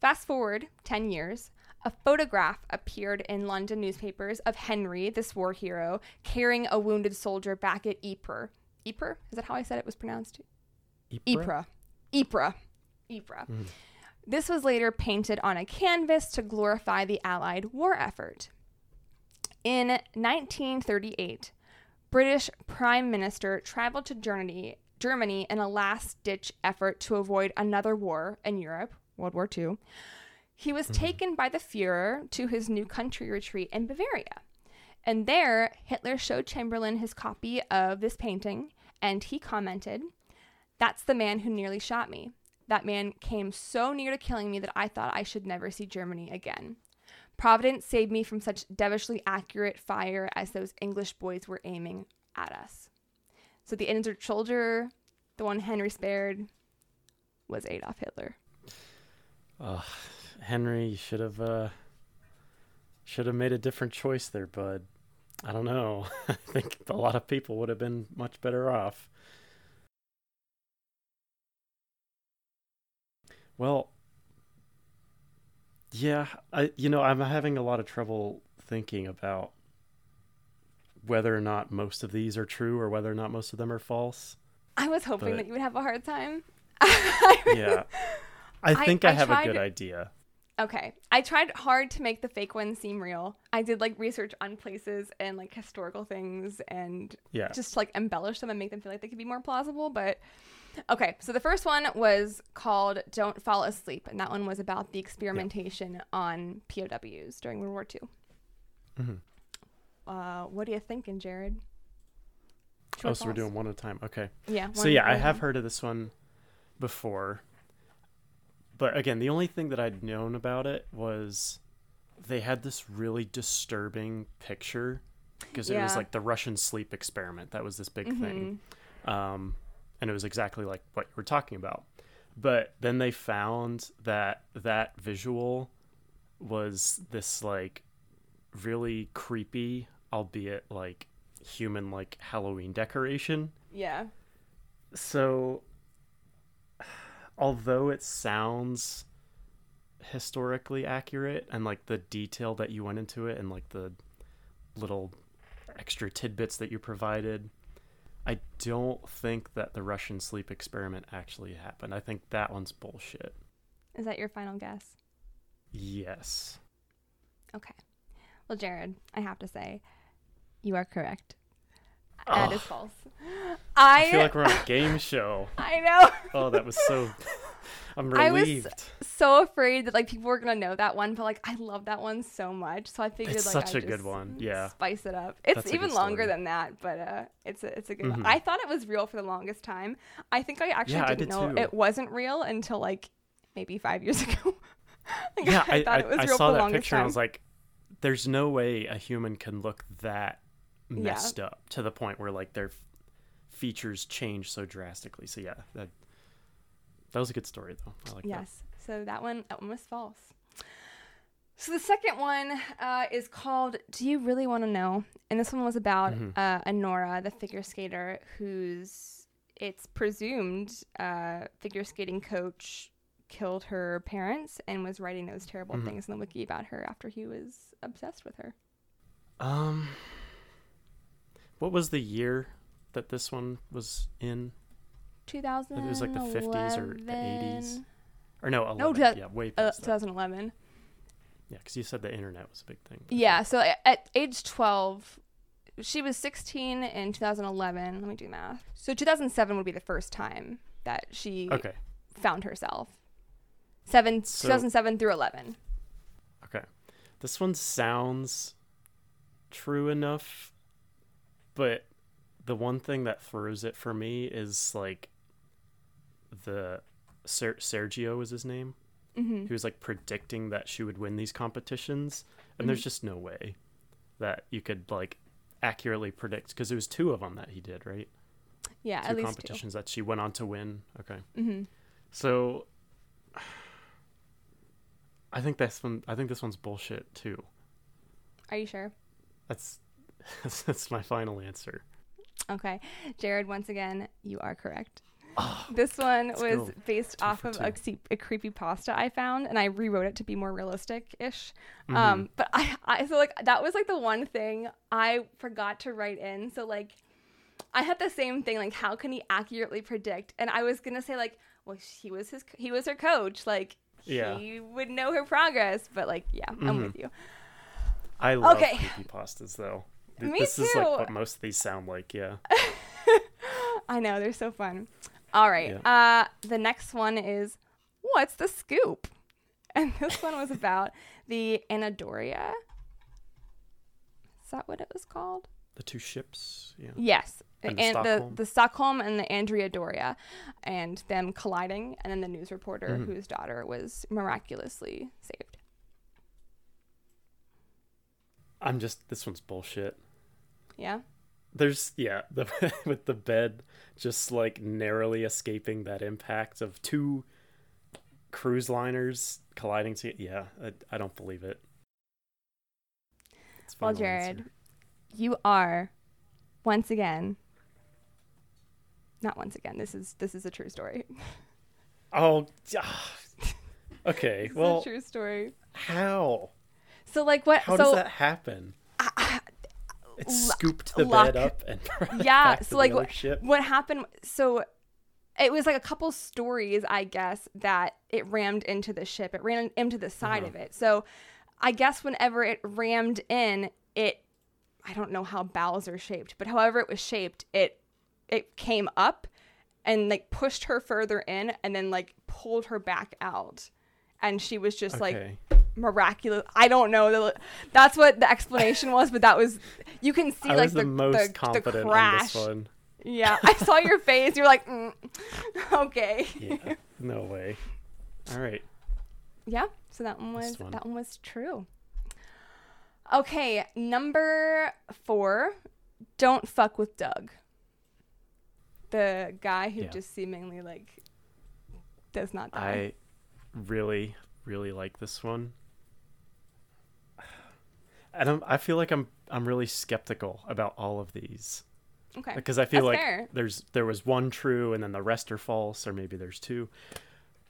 Fast forward 10 years, a photograph appeared in London newspapers of Henry, this war hero, carrying a wounded soldier back at Ypres. Ypres? Is that how I said it was pronounced? Ypres. Ypres. Ypres. Mhm. This was later painted on a canvas to glorify the Allied war effort. In 1938, British Prime Minister traveled to Germany, Germany in a last-ditch effort to avoid another war in Europe, World War II. He was mm-hmm. taken by the Fuhrer to his new country retreat in Bavaria. And there, Hitler showed Chamberlain his copy of this painting, and he commented, That's the man who nearly shot me. That man came so near to killing me that I thought I should never see Germany again. Providence saved me from such devilishly accurate fire as those English boys were aiming at us. So the injured soldier, the one Henry spared, was Adolf Hitler. Ugh, Henry, you should have uh, should have made a different choice there, bud. I don't know. I think a lot of people would have been much better off. Well, yeah, I you know I'm having a lot of trouble thinking about whether or not most of these are true or whether or not most of them are false. I was hoping But- that you would have a hard time. Yeah, I think I, I have a good idea. Okay. I tried hard to make the fake ones seem real. I did like research on places and like historical things and Yeah. just like embellish them and make them feel like they could be more plausible. But okay, so the first one was called Don't Fall Asleep, and that one was about the experimentation on POWs during World War II. Mhm. Uh, what are you thinking, Jarod? True Oh, or so we're doing one at a time. Okay. Yeah. So yeah, I have heard of this one before. But again, the only thing that I'd known about it was they had this really disturbing picture because it was like the Russian sleep experiment. That was this big thing. Mhm. Um, and it was exactly like what you were talking about. But then they found that that visual was this like really creepy, albeit like human like Halloween decoration Yeah. so although it sounds historically accurate and like the detail that you went into it and like the little extra tidbits that you provided i don't think that the russian sleep experiment actually happened i think that one's bullshit Is that your final guess? yes Okay. Well, Jarod, I have to say, you are correct. That is Ugh. false. i I feel like we're on a game show I know. oh that was so i'm relieved. I was so afraid that like people were gonna know that one, but like I love that one so much, so I figured It's like such I a good one, yeah. spice it up. It's That's even longer story. than that, but uh, it's a it's a good one. Mhm. I thought it was real for the longest time. I think I actually Yeah, didn't did know too. it wasn't real until like maybe five years ago. Like, yeah, I, thought I, it was I saw for the that longest picture and I was like, there's no way a human can look that Yeah. messed up to the point where like their f- features change so drastically. So yeah, that that was a good story though. I like that. Yes. So that one, that one was false. So the second one uh, is called "Do You Really Want to Know?" and this one was about Mhm. uh, Anora, the figure skater, whose it's presumed uh, figure skating coach killed her parents and was writing those terrible Mhm. things in the wiki about her after he was obsessed with her. Um, what was the year that this one was in? 2000. It was like the 50s or the 80s. Or no, 11. No, that- yeah, way Uh, past that. 2011. Yeah, because you said the internet was a big thing. Yeah, so at, at age 12, she was 16 in 2011. Let me do math. So 2007 would be the first time that she Okay. found herself. Seven, So- 2007 through 11. Okay. This one sounds true enough, but the one thing that throws it for me is like the Ser- Sergio was his name. hmm He was like predicting that she would win these competitions, and there's just no way that you could like accurately predict because it was two of them that he did, right? Yeah, two at least competitions that she went on to win. Okay, two. hmm so I think this one. I think this one's bullshit too. Are you sure? That's that's my final answer. Okay. Jarod, once again, you are correct. Oh, This one was based Two off of a, a creepy pasta I found, and I rewrote it to be more realistic ish. Mm-hmm. Um, but I, I so like that was like the one thing I forgot to write in. So like, I had the same thing. Like, how can he accurately predict? And I was gonna say like, well, he was his he was her coach. Like, Yeah. he would know her progress. But like, yeah, I'm Mhm. with you. I love Okay. creepy pastas though. Th- Me this is like what most of these sound like. Yeah. I know they're so fun. All right. Uh, the next one is what's the scoop? And this one was about the Anadoria. Is that what it was called? The two ships. Yeah. Yes. And the and the, Stockholm. the Stockholm and the Andrea Doria and them colliding and then the news reporter Mhm. whose daughter was miraculously saved. I'm just. This one's bullshit. Yeah. There's yeah the with the bed just like narrowly escaping that impact of two cruise liners colliding to yeah I, I don't believe it. Well, final answer. Jarod, you are once again not once again. This is this is a true story. Oh, okay. Well, a true story. how? So like what How so does that happen? It lu- scooped the luck. bed up and yeah so like what, what happened so it was like a couple stories i guess that it rammed into the ship it ran into the side Uh-huh. of it so i guess whenever it rammed in it i don't know how bowels are shaped but however it was shaped it it came up and like pushed her further in and then like pulled her back out and she was just like Okay. Miraculous i don't know the- that's what the explanation was but that was you can see I like was the, most the, the confident on crash this one. yeah, I saw your face. You're like, mm, okay. Yeah, no way. All right. Yeah, so that one was one. that one was true. Okay, number four. Don't fuck with Doug. The guy who Yeah. just seemingly like does not die. I really, really like this one. I don't. I feel like I'm. I'm really skeptical about all of these okay, because I feel That's like fair. there's there was one true and then the rest are false, or maybe there's two.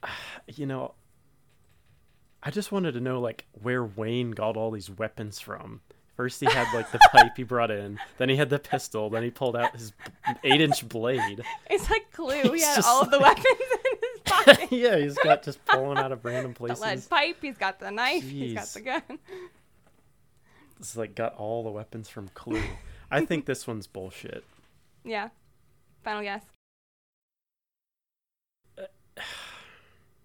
You know, I just wanted to know like where Wayne got all these weapons from. First he had like the pipe he brought in, then he had the pistol, then he pulled out his eight-inch blade. it's like Clue. He He's had just all of the weapons in his pocket. yeah, he's got just pulling out of random the lead places. pipe. He's got the knife. He's got the gun. It's like got all the weapons from Clue. I think this one's bullshit. Yeah. Final guess.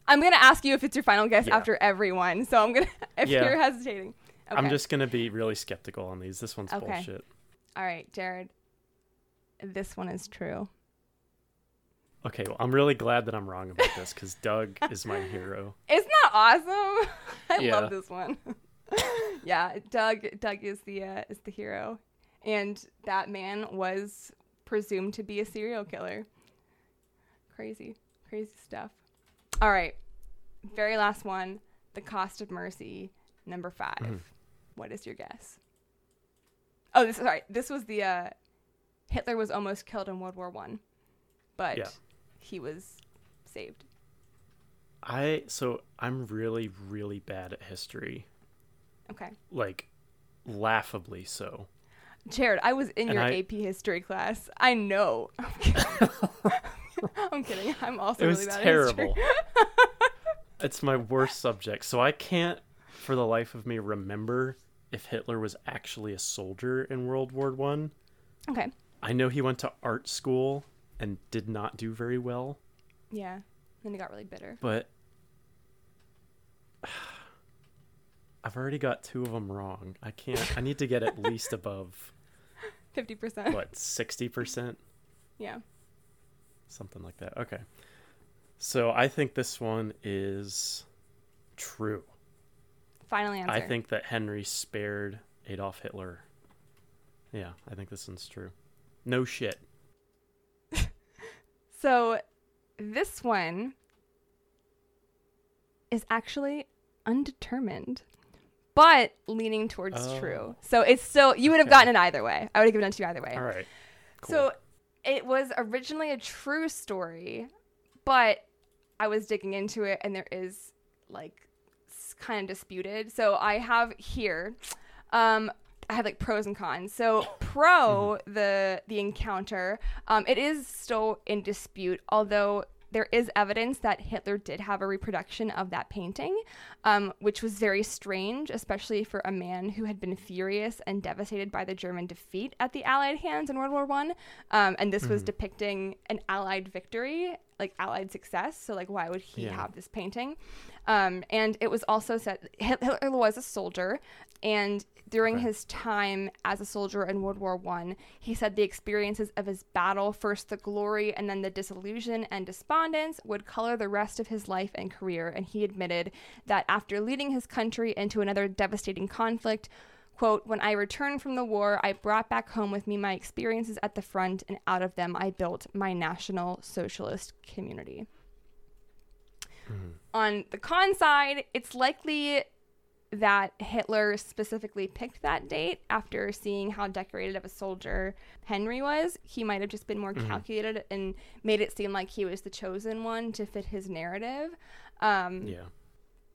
I'm gonna ask you if it's your final guess Yeah. after everyone. so I'm gonna if Yeah. you're hesitating. Okay. I'm just gonna be really skeptical on these. This one's Okay. bullshit. All right, Jarod. This one is true. Okay, well, I'm really glad that I'm wrong about this because Doug is my hero. Isn't that awesome? I Yeah. love this one. yeah, Doug. Doug is the uh, is the hero, and that man was presumed to be a serial killer. Crazy, crazy stuff. All right, very last one. The cost of mercy, number 5 Mhm. What is your guess? Oh, this sorry. This was the uh, Hitler was almost killed in World War One, but Yeah. he was saved. I so I'm really really bad at history, Okay. like laughably so. Jarod, I was in And your I- AP history class. I know. I'm kidding. I'm, kidding. I'm also It was really bad terrible. it's my worst subject, so I can't for the life of me remember if Hitler was actually a soldier in World War One. Okay. I know he went to art school and did not do very well, Yeah. Then he got really bitter. but I've already got two of them wrong. I can't. I need to get at least above Fifty percent. what sixty percent, Yeah. something like that. Okay, so I think this one is true. Final answer. I think that Henry spared Adolf Hitler. Yeah, I think this one's true. No shit. So this one is actually undetermined, but leaning towards Oh. true. So it's still you would have Okay. gotten it either way. I would have given it to you either way. All right. Cool. So it was originally a true story, but I was digging into it and there is like kind of disputed. So I have here um I have like pros and cons. So pro the the encounter, um it is still in dispute although there is evidence that Hitler did have a reproduction of that painting, um, which was very strange, especially for a man who had been furious and devastated by the German defeat at the Allied hands in World War One. Um, and this was depicting an Allied victory, like Allied success. So, like, why would he Yeah. have this painting? Um, and it was also said Hitler was a soldier, and during his time as a soldier in World War One, he said the experiences of his battle, first the glory and then the disillusion and despondence, would color the rest of his life and career. And he admitted that after leading his country into another devastating conflict, quote, when I returned from the war, I brought back home with me my experiences at the front, and out of them I built my National Socialist community. On the con side, it's likely that Hitler specifically picked that date after seeing how decorated of a soldier Henry was. He might have just been more calculated and made it seem like he was the chosen one to fit his narrative. Um, yeah.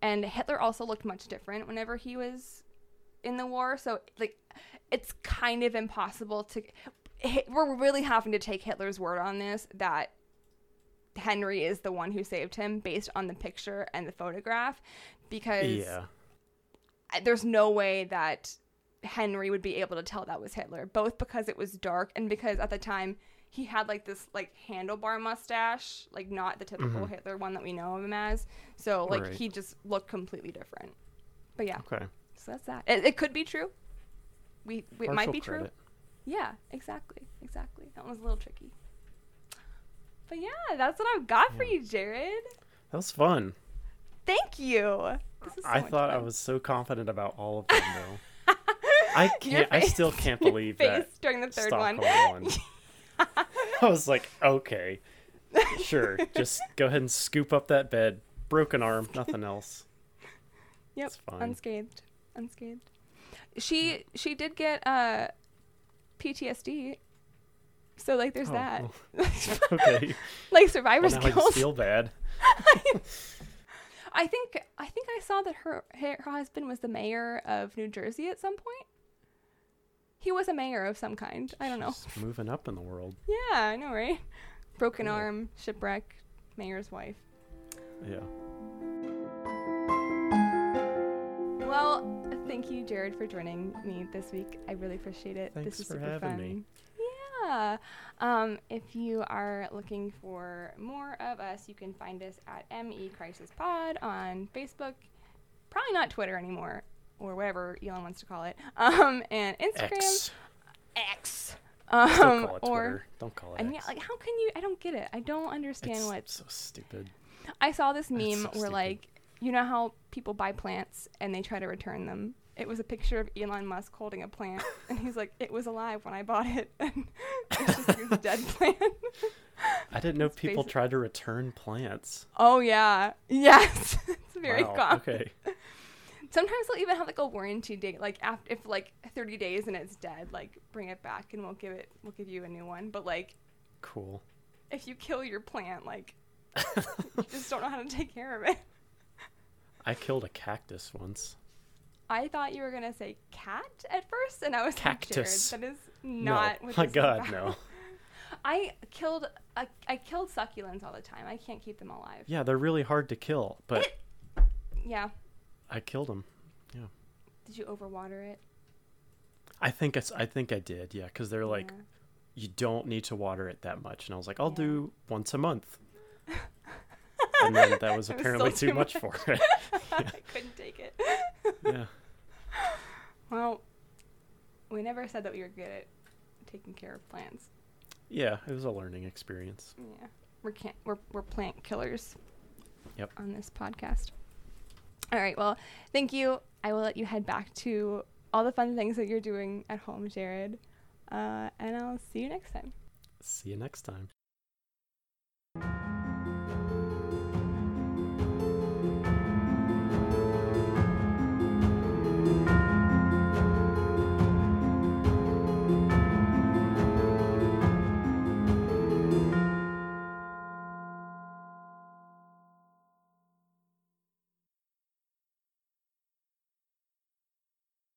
and Hitler also looked much different whenever he was in the war. So like, it's kind of impossible to. We're really having to take Hitler's word on this that Henry is the one who saved him based on the picture and the photograph, because Yeah. There's no way that Henry would be able to tell that was Hitler, both because it was dark and because at the time he had like this like handlebar mustache, like not the typical mm-hmm. Hitler one that we know of him as. So like Right. he just looked completely different. But yeah, Okay. so that's that. It, it could be true. We, we it might be true. Yeah, exactly, exactly. That was a little tricky. But yeah, that's what I've got for you, Jarod. That was fun. Thank you. This is so I thought I was so confident about all of them, though. I can't. I still can't believe face that during the third Stockholm one. one. I was like, okay, sure. Just go ahead and scoop up that bed. Broken arm, nothing else. Yep, It's fine. unscathed, unscathed. She she did get uh PTSD, so like there's Oh, that. Oh. Okay. like Well, survivor's oh, now I just feel bad. I think I think I saw that her, her husband was the mayor of New Jersey at some point. He was a mayor of some kind. I don't know. Moving up in the world. Yeah, I know, right? Broken arm, shipwreck, mayor's wife. Yeah. Well, thank you, Jarod, for joining me this week. I really appreciate it. Thanks this is for super having fun. me. Yeah. Um, if you are looking for more of us, you can find us at ME Crisis Pod on Facebook. Probably not Twitter anymore, or whatever Elon wants to call it. Um, and Instagram. X. X. Um, Still call it or Twitter. Don't call it I mean, X. like, how can you? I don't get it. I don't understand it's what so stupid. I saw this meme so where stupid. like you know how people buy plants and they try to return them. It was a picture of Elon Musk holding a plant, and he's like, "It was alive when I bought it." And it's just dead plant. I didn't know That's people basic. tried to return plants. oh yeah, yes, it's very wow. common. Okay. Sometimes they'll even have like a warranty date, like after if like 30 days and it's dead, like bring it back and we'll give it, we'll give you a new one. But like Cool. if you kill your plant, like you just don't know how to take care of it. I killed a cactus once. I thought you were gonna say cat at first, and I was Cactus. like, that is not no. what My God, about." no. I killed I, I killed succulents all the time. I can't keep them alive. Yeah, they're really hard to kill, but Yeah. I killed them. Yeah. Did you overwater it? I think it's. I think I did. Yeah, because they're like, Yeah. you don't need to water it that much, and I was like, I'll Yeah. do once a month. and then that was It was apparently too too much much. for it. I couldn't take it. yeah. Well, we never said that we were good at taking care of plants. Yeah, it was a learning experience. Yeah. We're can't we're we're plant killers. Yep. On this podcast. All right. Well, thank you I will let you head back to all the fun things that you're doing at home, Jarod. Uh, and I'll see you next time. See you next time.